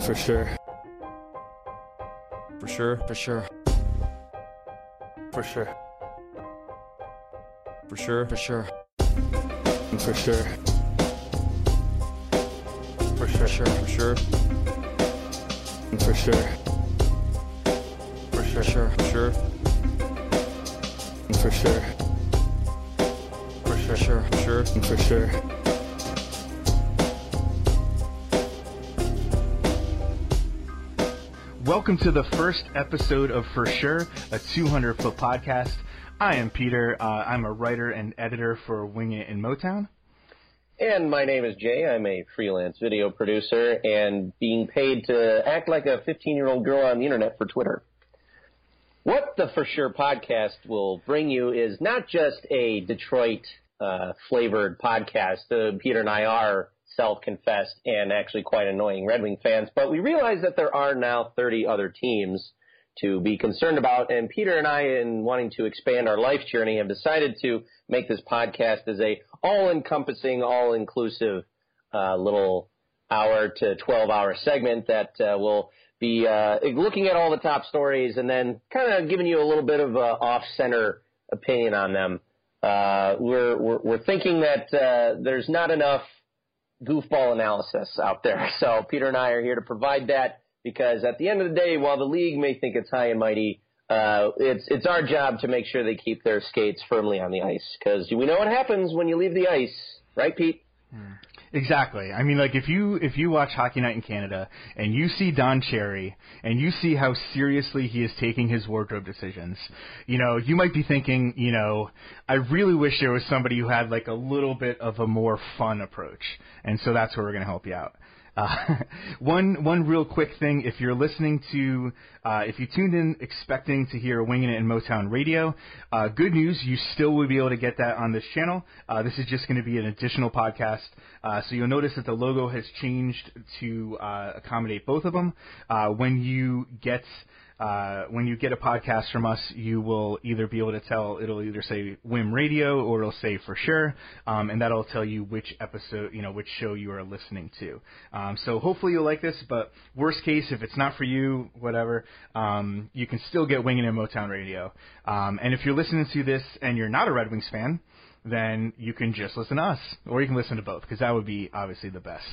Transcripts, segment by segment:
For sure. For sure. For sure. For sure. For sure. For sure. For sure. For sure. For sure. For sure. For sure. For sure. For sure. For sure. For sure. For sure. For sure. Welcome to the first episode of For Sure, a 200 foot podcast. I am Peter. Uh, I'm a writer and editor for Wing It in Motown. And my name is Jay. I'm a freelance video producer and being paid to act like a 15 year old girl on the internet for Twitter. What the For Sure podcast will bring you is not just a Detroit uh, flavored podcast. Uh, Peter and I are self confessed and actually quite annoying Red Wing fans, but we realize that there are now 30 other teams to be concerned about. And Peter and I, in wanting to expand our life journey, have decided to make this podcast as a all-encompassing, all-inclusive uh, little hour to 12-hour segment that uh, will be uh, looking at all the top stories and then kind of giving you a little bit of a off-center opinion on them. Uh, we're, we're, we're thinking that uh, there's not enough goofball analysis out there, so Peter and I are here to provide that because at the end of the day, while the league may think it's high and mighty, uh, it's it's our job to make sure they keep their skates firmly on the ice. Because we know what happens when you leave the ice, right, Pete? Exactly. I mean, like if you if you watch Hockey Night in Canada and you see Don Cherry and you see how seriously he is taking his wardrobe decisions, you know, you might be thinking, you know, I really wish there was somebody who had like a little bit of a more fun approach, and so that's where we're going to help you out. Uh, one one real quick thing: if you're listening to, uh, if you tuned in expecting to hear Winging It in Motown Radio, uh, good news, you still will be able to get that on this channel. Uh, this is just going to be an additional podcast, uh, so you'll notice that the logo has changed to uh, accommodate both of them. Uh, when you get uh, when you get a podcast from us, you will either be able to tell it'll either say Whim Radio or it'll say for sure, um, and that'll tell you which episode, you know, which show you are listening to. Um, so hopefully you'll like this. But worst case, if it's not for you, whatever, um, you can still get Winging in Motown Radio. Um, and if you're listening to this and you're not a Red Wings fan, then you can just listen to us, or you can listen to both, because that would be obviously the best.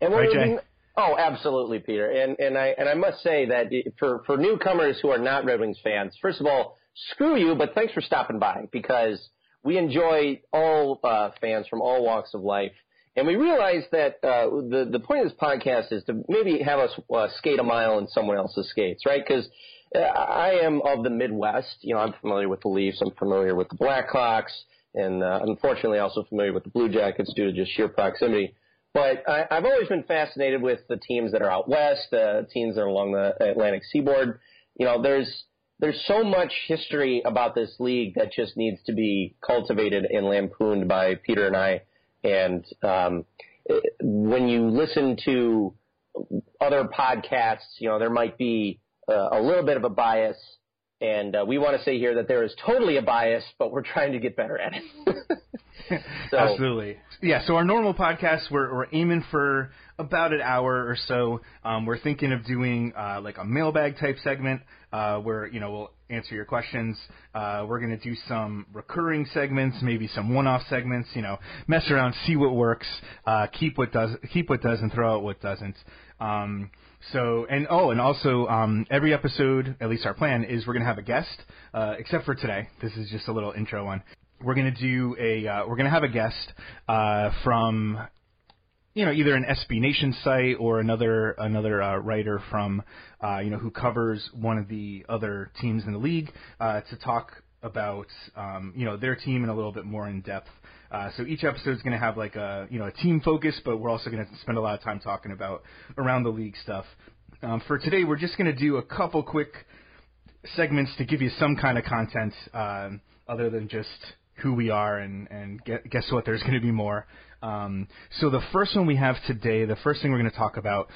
And Right, Jay? be- Oh, absolutely, Peter. And and I and I must say that for for newcomers who are not Red Wings fans, first of all, screw you, but thanks for stopping by because we enjoy all uh, fans from all walks of life. And we realize that uh, the the point of this podcast is to maybe have us uh, skate a mile in someone else's skates, right? Because uh, I am of the Midwest. You know, I'm familiar with the Leafs. I'm familiar with the Blackhawks, and uh, unfortunately, also familiar with the Blue Jackets due to just sheer proximity. But I, I've always been fascinated with the teams that are out west, uh, teams that are along the Atlantic seaboard. You know, there's there's so much history about this league that just needs to be cultivated and lampooned by Peter and I. And um, when you listen to other podcasts, you know, there might be uh, a little bit of a bias. And uh, we want to say here that there is totally a bias, but we're trying to get better at it. So- Absolutely. Yeah, so our normal podcasts, we're, we're aiming for about an hour or so. Um, we're thinking of doing uh, like a mailbag type segment uh, where, you know, we'll answer your questions. Uh, we're going to do some recurring segments, maybe some one-off segments, you know, mess around, see what works, uh, keep what does, keep what does and throw out what doesn't. Um, so, and oh, and also, um, every episode, at least our plan, is we're going to have a guest, uh, except for today. This is just a little intro one we're going to do a uh, we're going to have a guest uh, from you know either an SB Nation site or another another uh, writer from uh, you know who covers one of the other teams in the league uh, to talk about um, you know their team in a little bit more in depth. Uh, so each episode is going to have like a you know a team focus, but we're also going to spend a lot of time talking about around the league stuff. Um, for today, we're just going to do a couple quick segments to give you some kind of content um, other than just who we are and and gue- guess what there's going to be more um, so the first one we have today the first thing we're going to talk about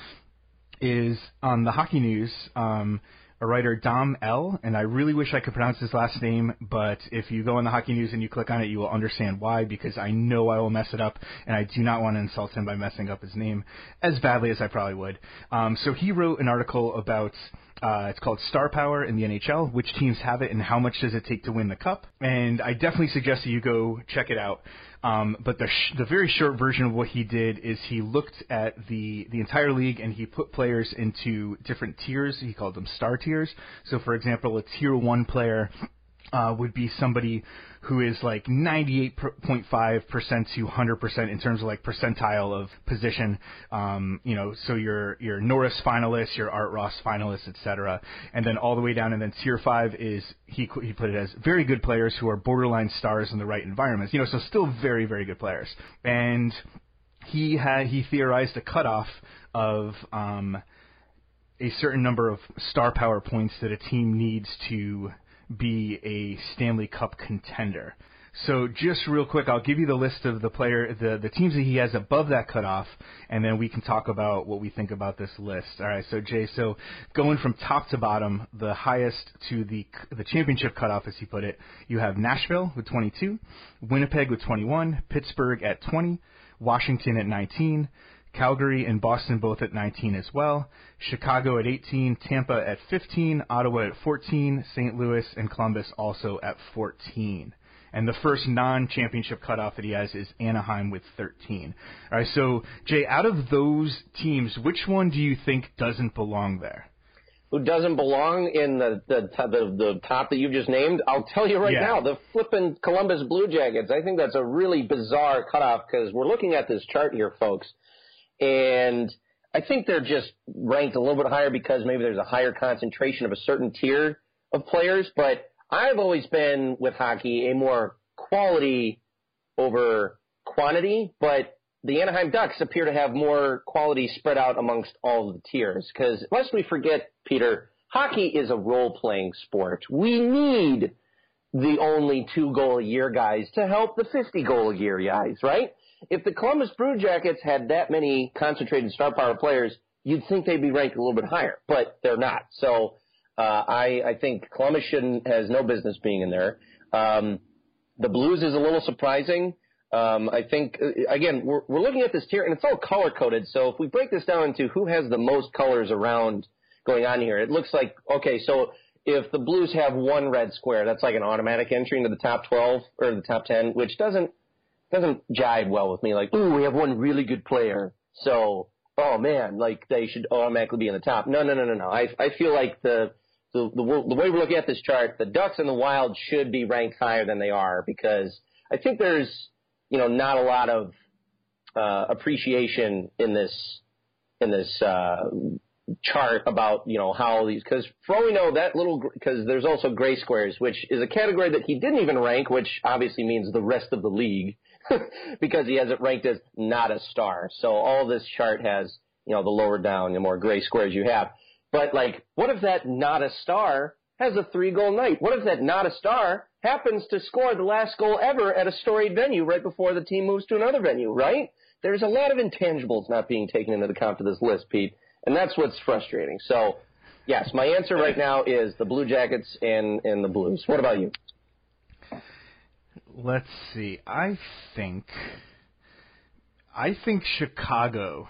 is on the hockey news um, a writer Dom L, and I really wish I could pronounce his last name, but if you go on the Hockey News and you click on it, you will understand why, because I know I will mess it up, and I do not want to insult him by messing up his name as badly as I probably would. Um, so he wrote an article about uh, it's called Star Power in the NHL. Which teams have it, and how much does it take to win the cup? And I definitely suggest that you go check it out. Um, but the sh- the very short version of what he did is he looked at the the entire league and he put players into different tiers. He called them star tiers. So, for example, a tier one player uh, would be somebody who is like 98.5% to 100% in terms of like percentile of position. Um, you know, so your your Norris finalists, your Art Ross finalists, etc. And then all the way down, and then tier five is he he put it as very good players who are borderline stars in the right environments. You know, so still very very good players. And he had he theorized a cutoff of um, a certain number of star power points that a team needs to be a Stanley Cup contender. So just real quick, I'll give you the list of the player, the the teams that he has above that cutoff, and then we can talk about what we think about this list. All right, so Jay, so going from top to bottom, the highest to the the championship cutoff, as he put it, you have Nashville with 22, Winnipeg with 21, Pittsburgh at 20, Washington at 19, Calgary and Boston both at 19 as well. Chicago at 18, Tampa at 15, Ottawa at 14, St. Louis and Columbus also at 14. And the first non-championship cutoff that he has is Anaheim with 13. All right, so Jay, out of those teams, which one do you think doesn't belong there? Who doesn't belong in the the the, the top that you just named? I'll tell you right Yeah. now, the flippin' Columbus Blue Jackets. I think that's a really bizarre cutoff because we're looking at this chart here, folks, and I think they're just ranked a little bit higher because maybe there's a higher concentration of a certain tier of players. But I've always been with hockey a more quality over quantity, but the Anaheim Ducks appear to have more quality spread out amongst all of the tiers. Because lest we forget, Peter, hockey is a role playing sport. We need the only two goal a year guys to help the 50 goal a year guys, right? If the Columbus Blue Jackets had that many concentrated star power players, you'd think they'd be ranked a little bit higher, but they're not. So uh, I, I think Columbus shouldn't has no business being in there. Um, the Blues is a little surprising. Um, I think uh, again we're we're looking at this tier and it's all color coded. So if we break this down into who has the most colors around going on here, it looks like okay. So if the Blues have one red square, that's like an automatic entry into the top 12 or the top 10, which doesn't doesn't jive well with me. Like, ooh, we have one really good player, so oh man, like they should automatically be in the top. No, no, no, no, no. I I feel like the the the, the way we're looking at this chart, the Ducks and the Wild should be ranked higher than they are because I think there's you know not a lot of uh, appreciation in this in this uh, chart about you know how these because for all we know that little because there's also gray squares which is a category that he didn't even rank which obviously means the rest of the league because he has it ranked as not a star so all this chart has you know the lower down the more gray squares you have but like what if that not a star has a three goal night what if that not a star happens to score the last goal ever at a storied venue right before the team moves to another venue right there's a lot of intangibles not being taken into account for this list pete and that's what's frustrating. So, yes, my answer right now is the Blue Jackets and and the Blues. What about you? Let's see. I think I think Chicago.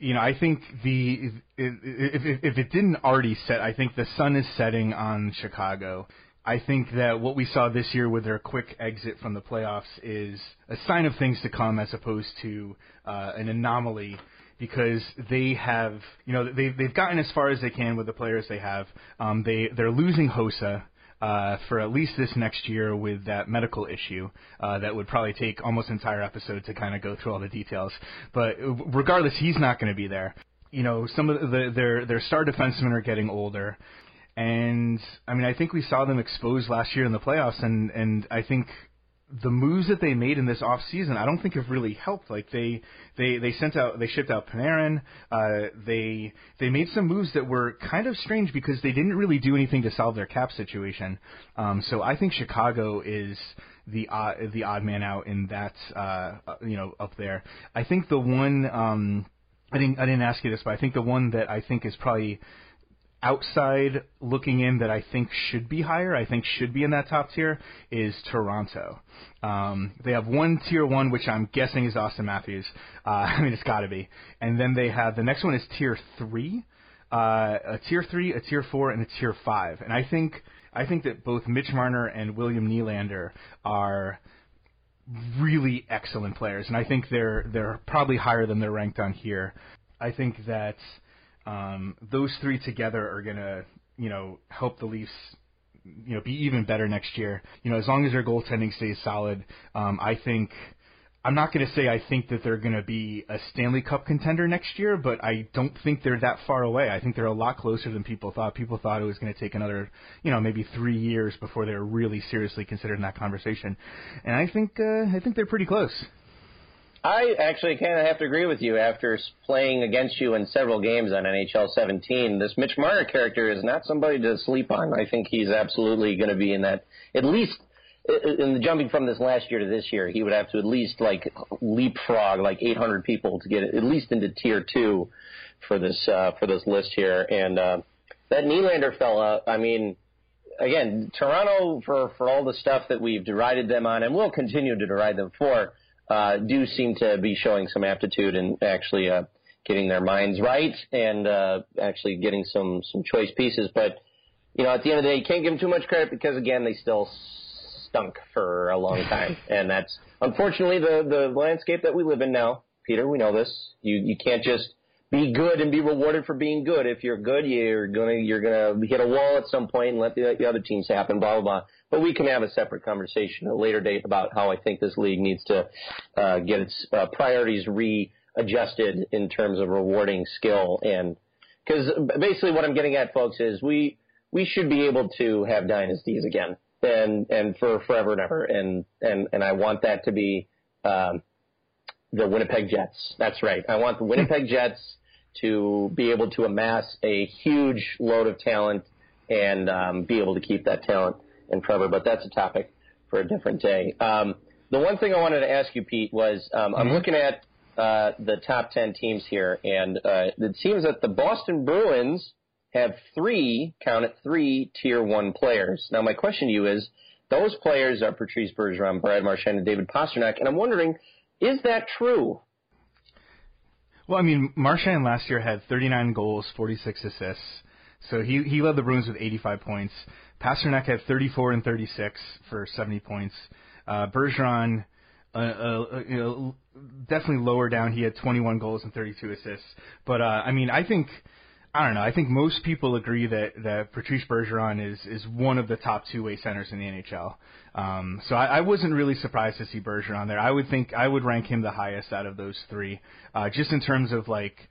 You know, I think the if, if, if it didn't already set, I think the sun is setting on Chicago. I think that what we saw this year with their quick exit from the playoffs is a sign of things to come, as opposed to uh, an anomaly because they have, you know, they've they've gotten as far as they can with the players they have. Um, they they're losing Hossa. Uh, for at least this next year with that medical issue, uh, that would probably take almost an entire episode to kind of go through all the details. But regardless, he's not going to be there. You know, some of the, their their star defensemen are getting older, and I mean, I think we saw them exposed last year in the playoffs, and and I think the moves that they made in this off season, I don't think have really helped. Like they they they sent out they shipped out Panarin. Uh, they they made some moves that were kind of strange because they didn't really do anything to solve their cap situation. Um, so I think Chicago is the odd, the odd man out in that uh, you know up there. I think the one um, I didn't I didn't ask you this, but I think the one that I think is probably outside looking in that I think should be higher, I think should be in that top tier, is Toronto. Um, they have one tier one, which I'm guessing is Auston Matthews. Uh, I mean, it's got to be. And then they have the next one is tier three, uh, a tier three, a tier four, and a tier five. And I think I think that both Mitch Marner and William Nylander are really excellent players, and I think they're they're probably higher than they're ranked on here. I think that um, those three together are gonna you know help the Leafs you know be even better next year. You know as long as their goaltending stays solid, um, I think I'm not going to say I think that they're going to be a Stanley Cup contender next year, but I don't think they're that far away. I think they're a lot closer than people thought. People thought it was going to take another, you know, maybe three years before they were really seriously considered in that conversation, and I think uh, I think they're pretty close. I actually kind of have to agree with you. After playing against you in several games on NHL 17, this Mitch Marner character is not somebody to sleep on. I think he's absolutely going to be in that at least in the jumping from this last year to this year, he would have to at least like leapfrog like 800 people to get at least into tier two for this uh, for this list here. And uh, that Nylander fella, I mean, again, Toronto for for all the stuff that we've derided them on, and we'll continue to deride them for, uh, do seem to be showing some aptitude and actually uh, getting their minds right and uh, actually getting some some choice pieces, but. You know, at the end of the day, you can't give them too much credit because again, they still stunk for a long time, and that's unfortunately the the landscape that we live in now. Peter, we know this. You you can't just be good and be rewarded for being good. If you're good, you're gonna you're gonna hit a wall at some point and let the, the other teams happen. Blah blah blah. But we can have a separate conversation at a later date about how I think this league needs to uh, get its uh, priorities readjusted in terms of rewarding skill and because basically what I'm getting at, folks, is we we should be able to have dynasties again and and for forever and ever. And and and I want that to be um, the Winnipeg Jets. That's right. I want the Winnipeg Jets to be able to amass a huge load of talent and um, be able to keep that talent in forever. But that's a topic for a different day. Um, the one thing I wanted to ask you, Pete, was um, I'm mm-hmm. looking at uh, the top 10 teams here, and uh, it seems that the Boston Bruins have three, count it, three tier one players. Now, my question to you is, those players are Patrice Bergeron, Brad Marchand, and David Pastrnak, and I'm wondering, is that true? Well, I mean, Marchand last year had 39 goals, 46 assists, so he he led the Bruins with 85 points. Pastrnak had 34 and 36 for 70 points. Uh, Bergeron, uh, uh, you know, definitely lower down. He had 21 goals and 32 assists. But uh, I mean, I think I don't know. I think most people agree that that Patrice Bergeron is is one of the top two way centers in the NHL. Um, so I, I wasn't really surprised to see Bergeron there. I would think I would rank him the highest out of those three, uh, just in terms of like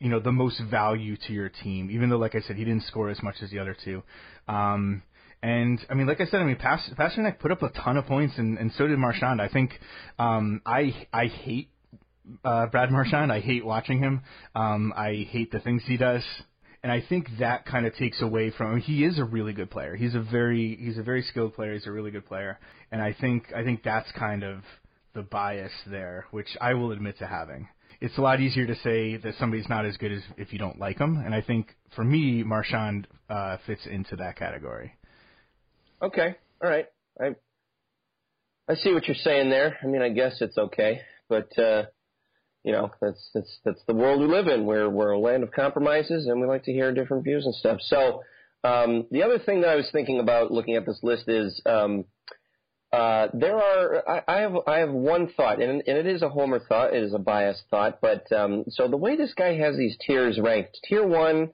you know the most value to your team. Even though, like I said, he didn't score as much as the other two. Um, and I mean, like I said, I mean, Pastrnak put up a ton of points, and, and so did Marchand. I think um, I I hate uh, Brad Marchand. I hate watching him. Um, I hate the things he does, and I think that kind of takes away from. Him. He is a really good player. He's a very he's a very skilled player. He's a really good player, and I think I think that's kind of the bias there, which I will admit to having. It's a lot easier to say that somebody's not as good as if you don't like them, and I think for me, Marchand uh, fits into that category. Okay, all right. I I see what you're saying there. I mean, I guess it's okay, but uh, you know, that's that's that's the world we live in. We're we're a land of compromises, and we like to hear different views and stuff. So um, the other thing that I was thinking about looking at this list is um, uh, there are I, I have I have one thought, and, and it is a homer thought, it is a biased thought, but um, so the way this guy has these tiers ranked, tier one,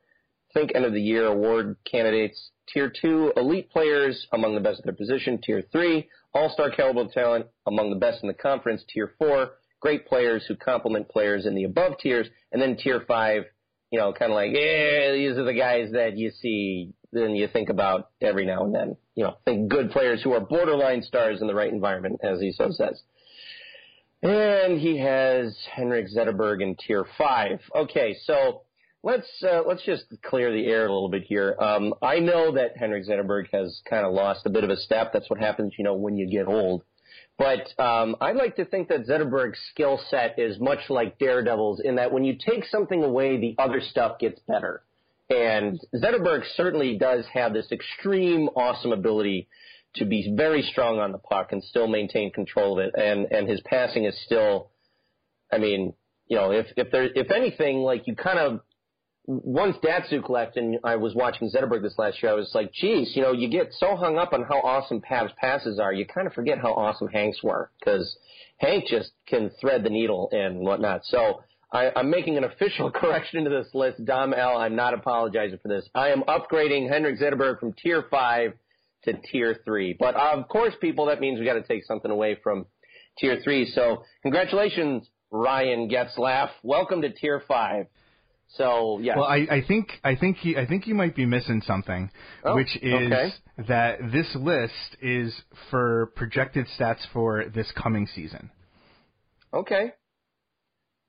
think end of the year award candidates. Tier two, elite players among the best of their position. Tier three, all star caliber talent among the best in the conference. Tier four, great players who complement players in the above tiers, and then tier five, you know, kind of like, yeah, these are the guys that you see, then you think about every now and then. You know, think good players who are borderline stars in the right environment, as he so says. And he has Henrik Zetterberg in tier five. Okay, so let's uh, let's just clear the air a little bit here. Um, I know that Henrik Zetterberg has kind of lost a bit of a step. That's what happens, you know, when you get old. But um, I like to think that Zetterberg's skill set is much like Daredevil's in that when you take something away, the other stuff gets better. And Zetterberg certainly does have this extreme awesome ability to be very strong on the puck and still maintain control of it. And, and his passing is still, I mean, you know, if, if there, if anything, like you kind of, once Datsyuk left and I was watching Zetterberg this last year, I was like, geez, you know, you get so hung up on how awesome Pav's passes are, you kind of forget how awesome Hank's were because Hank just can thread the needle and whatnot. So I, I'm making an official correction to this list. Dom L, I'm not apologizing for this. I am upgrading Henrik Zetterberg from tier five to tier three. But of course, people, that means we got to take something away from tier three. So congratulations, Ryan Getzlaf. Welcome to tier five. So yeah. Well, I, I think I think he, I think you might be missing something, Oh, which is okay. that this list is for projected stats for this coming season. Okay.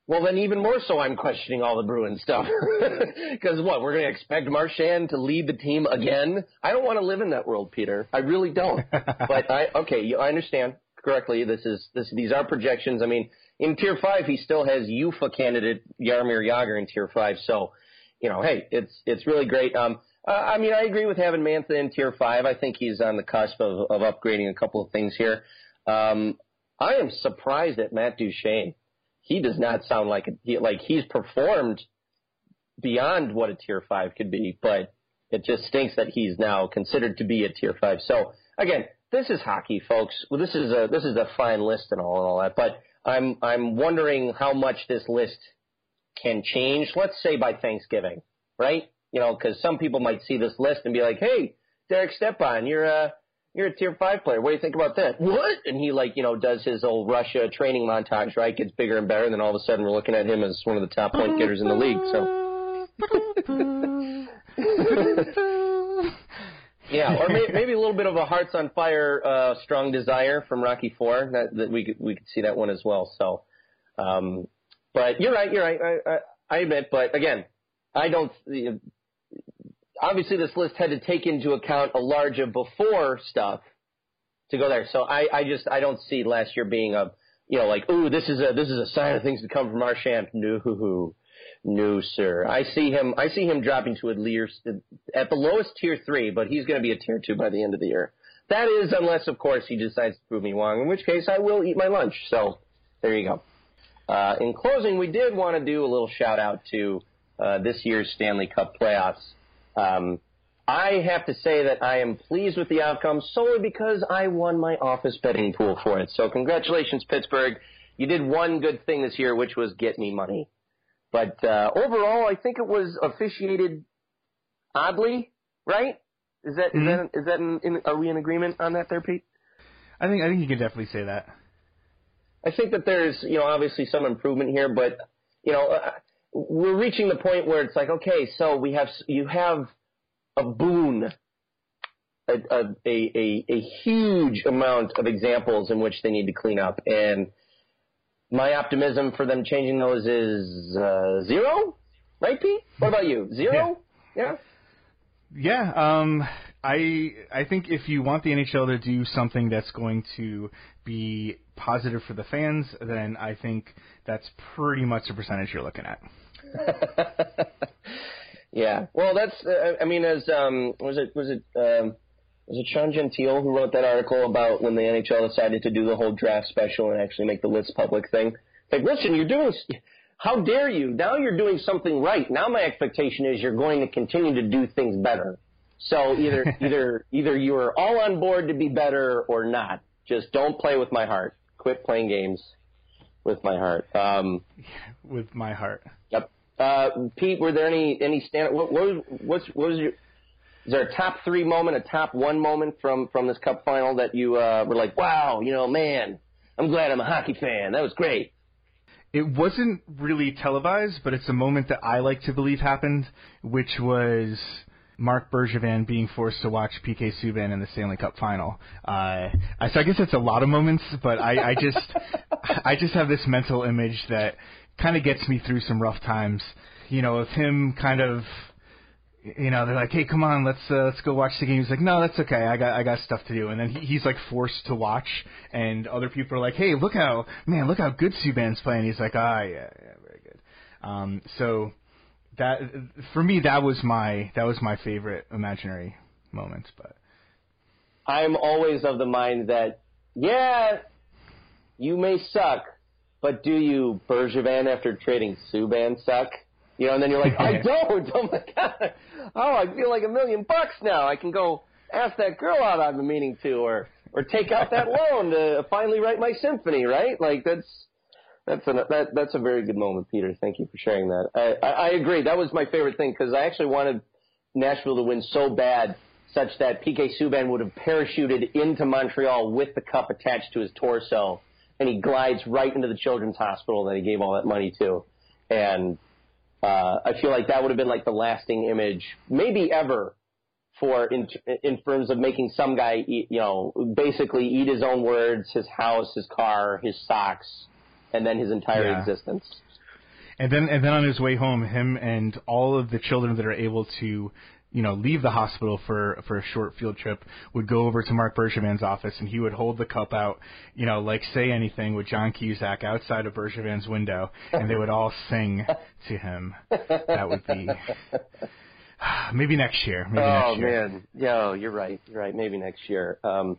Well, then even more so, I'm questioning all the Bruins stuff. Because what, we're going to expect Marchand to lead the team again? I don't want to live in that world, Peter. I really don't. but I, okay, I understand correctly. This is this. These are projections. I mean, in Tier Five, he still has UFA candidate Jaromir Jagr in Tier Five. So, you know, hey, it's it's really great. Um, uh, I mean, I agree with having Mantha in Tier Five. I think he's on the cusp of, of upgrading a couple of things here. Um, I am surprised at Matt Duchene he does not sound like a, he, like he's performed beyond what a tier five could be, but it just stinks that he's now considered to be a tier five. So again, this is hockey, folks. Well, this is a this is a fine list and all and all that, but I'm I'm wondering how much this list can change. Let's say by Thanksgiving, right? You know, because some people might see this list and be like, "Hey, Derek Stepan, you're a you're a tier five player. What do you think about that? What? And he like, you know, does his old Russia training montage, right? Gets bigger and better, and then all of a sudden we're looking at him as one of the top point getters in the league. So yeah, or may, maybe a little bit of a hearts on fire, uh, strong desire from Rocky Four. That, that we could we could see that one as well. So, um, but you're right, you're right. I, I, I admit, but again, I don't. Obviously, this list had to take into account a larger before stuff to go there. So I, I just I don't see last year being a you know like ooh this is a this is a sign of things to come from Marchand. No, no sir. I see him I see him dropping to at least at the lowest tier three, but he's going to be a tier two by the end of the year. That is unless of course he decides to prove me wrong, in which case I will eat my lunch. So there you go. Uh, in closing, we did want to do a little shout out to uh, this year's Stanley Cup playoffs. Um, I have to say that I am pleased with the outcome solely because I won my office betting pool for it. So congratulations, Pittsburgh. You did one good thing this year, which was get me money. But uh, overall, I think it was officiated oddly, right? Is that is Mhm. that is that in, in, are we in agreement on that, there, Pete? I think I think you can definitely say that. I think that there's, you know, obviously some improvement here, but you know, uh, we're reaching the point where it's like, okay, so we have you have a boon, a a a, a, a huge amount of examples in which they need to clean up, and my optimism for them changing those is uh, zero, right, Pete? What about you? Zero? Yeah. Yeah, um, I I think if you want the NHL to do something that's going to be positive for the fans, then I think that's pretty much the percentage you're looking at. yeah. Well, that's. Uh, I mean, as um, was it was it um, was it Sean Gentile who wrote that article about when the NHL decided to do the whole draft special and actually make the list public thing? Like, listen, you're doing. How dare you? Now you're doing something right. Now my expectation is you're going to continue to do things better. So either either either you are all on board to be better or not. Just don't play with my heart. Quit playing games with my heart. Um, With my heart. Yep. Uh, Pete, were there any any stand? What, what was what's what was your? Is there a top three moment, a top one moment from from this Cup final that you uh, were like, wow, you know, man, I'm glad I'm a hockey fan. That was great. It wasn't really televised, but it's a moment that I like to believe happened, which was Marc Bergevin being forced to watch PK Subban in the Stanley Cup final. Uh, so I guess it's a lot of moments, but I, I just I just have this mental image that kind of gets me through some rough times. You know, of him kind of you know, they're like, "Hey, come on, let's uh, let's go watch the game." He's like, "No, that's okay. I got I got stuff to do." And then he, he's like forced to watch, and other people are like, "Hey, look how man, look how good Subban's playing." He's like, "Ah, yeah, yeah, very good." Um, so that for me that was my that was my favorite imaginary moment. But I'm always of the mind that yeah, you may suck, but do you Bergevin after trading Subban suck? You know, and then you're like, I don't. Oh my god. Oh, I feel like a million bucks now. I can go ask that girl out I've been meaning to, or or take out that loan to finally write my symphony. Right? Like that's that's a that that's a very good moment, Peter. Thank you for sharing that. I I, I agree. That was my favorite thing because I actually wanted Nashville to win so bad, such that PK Subban would have parachuted into Montreal with the cup attached to his torso, and he glides right into the children's hospital that he gave all that money to, and uh, I feel like that would have been like the lasting image, maybe ever, for in in terms of making some guy eat, you know, basically eat his own words, his house, his car, his socks, and then his entire Yeah. existence. and then and then on his way home, him and all of the children that are able to. You know, leave the hospital for for a short field trip. Would go over to Marc Bergevin's office, and he would hold the cup out. You know, like say anything with John Cusack outside of Bergevin's window, and they would all sing to him. That would be maybe next year. Maybe Oh next year. man, yo, you're right. You're right. Maybe next year. Um,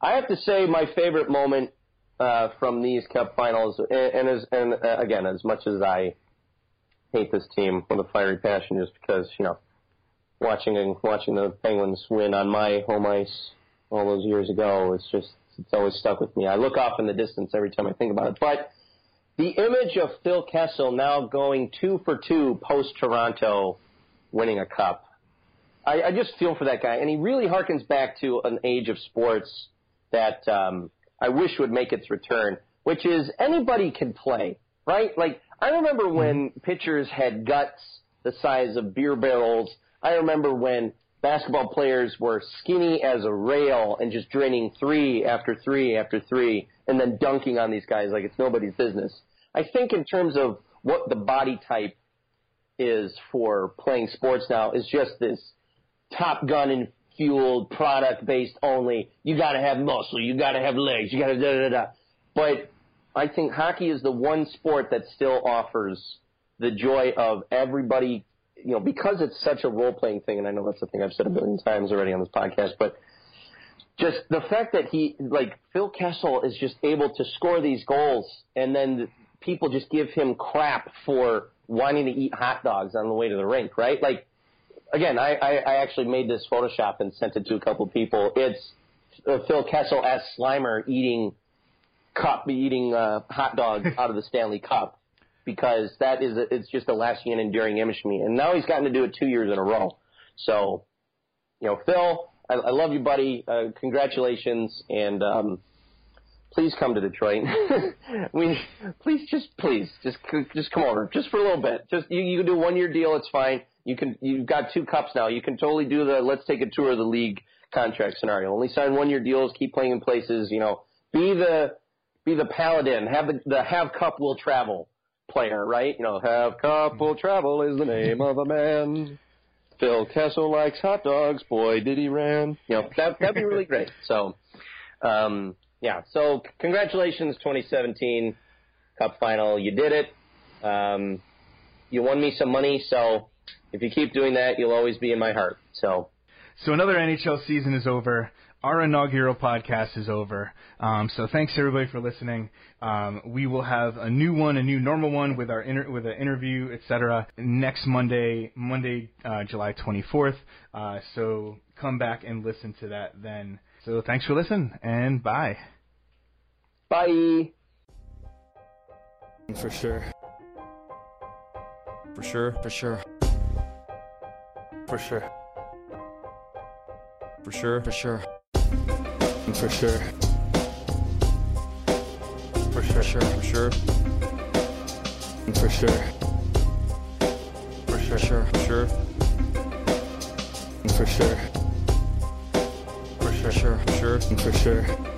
I have to say, my favorite moment uh, from these Cup finals, and, and as and uh, again, as much as I hate this team with a fiery passion, just because you know, watching and watching the Penguins win on my home ice all those years ago, it's just it's always stuck with me. I look off in the distance every time I think about it, but. The image of Phil Kessel now going two for two post Toronto winning a cup. I, I just feel for that guy, and he really harkens back to an age of sports that um, I wish would make its return, which is anybody can play, right? Like I remember when pitchers had guts the size of beer barrels. I remember when basketball players were skinny as a rail and just draining three after three after three, and then dunking on these guys like it's nobody's business. I think in terms of what the body type is for playing sports now is just this Top Gun and fueled product based only. You got to have muscle, you got to have legs, you got to da da da. But I think hockey is the one sport that still offers the joy of everybody, you know, because it's such a role playing thing. And I know that's the thing I've said a billion times already on this podcast, but just the fact that he, like Phil Kessel, is just able to score these goals, and then people just give him crap for wanting to eat hot dogs on the way to the rink, right? Like, again, I, I, I actually made this Photoshop and sent it to a couple people. It's uh, Phil Kessel as Slimer eating cup, eating uh, hot dogs out of the Stanley Cup, because that is a, it's just a lasting and enduring image to me. And now he's gotten to do it two years in a row. So, you know, Phil, I, I love you, buddy. Uh, congratulations, and um, please come to Detroit. we please just please just just come over just for a little bit. Just you you can do one year deal. It's fine. You can you've got two cups now. You can totally do the let's take a tour of the league contract scenario. Only sign one year deals. Keep playing in places. You know, be the be the paladin. Have the the have cup will travel player. Right. You know, have cup will travel is the name of a man. Phil Kessel likes hot dogs. Boy, did he ran. You know, that, that'd be really great. So, um, yeah. So, congratulations, 2017 Cup final. You did it. Um, you won me some money. So, if you keep doing that, you'll always be in my heart. So, So another NHL season is over. Our inaugural podcast is over. Um, so thanks everybody for listening. Um, we will have a new one, a new normal one with our inter- with an interview, etc. Next Monday, Monday, uh, July 24th. Uh, so come back and listen to that then. So thanks for listening and bye. bye. For sure. For sure, for sure, For sure. for sure, for sure, For sure. For sure. sure, for sure, For sure. For sure. sure, for sure, For sure. For sure. sure, for sure. For sure.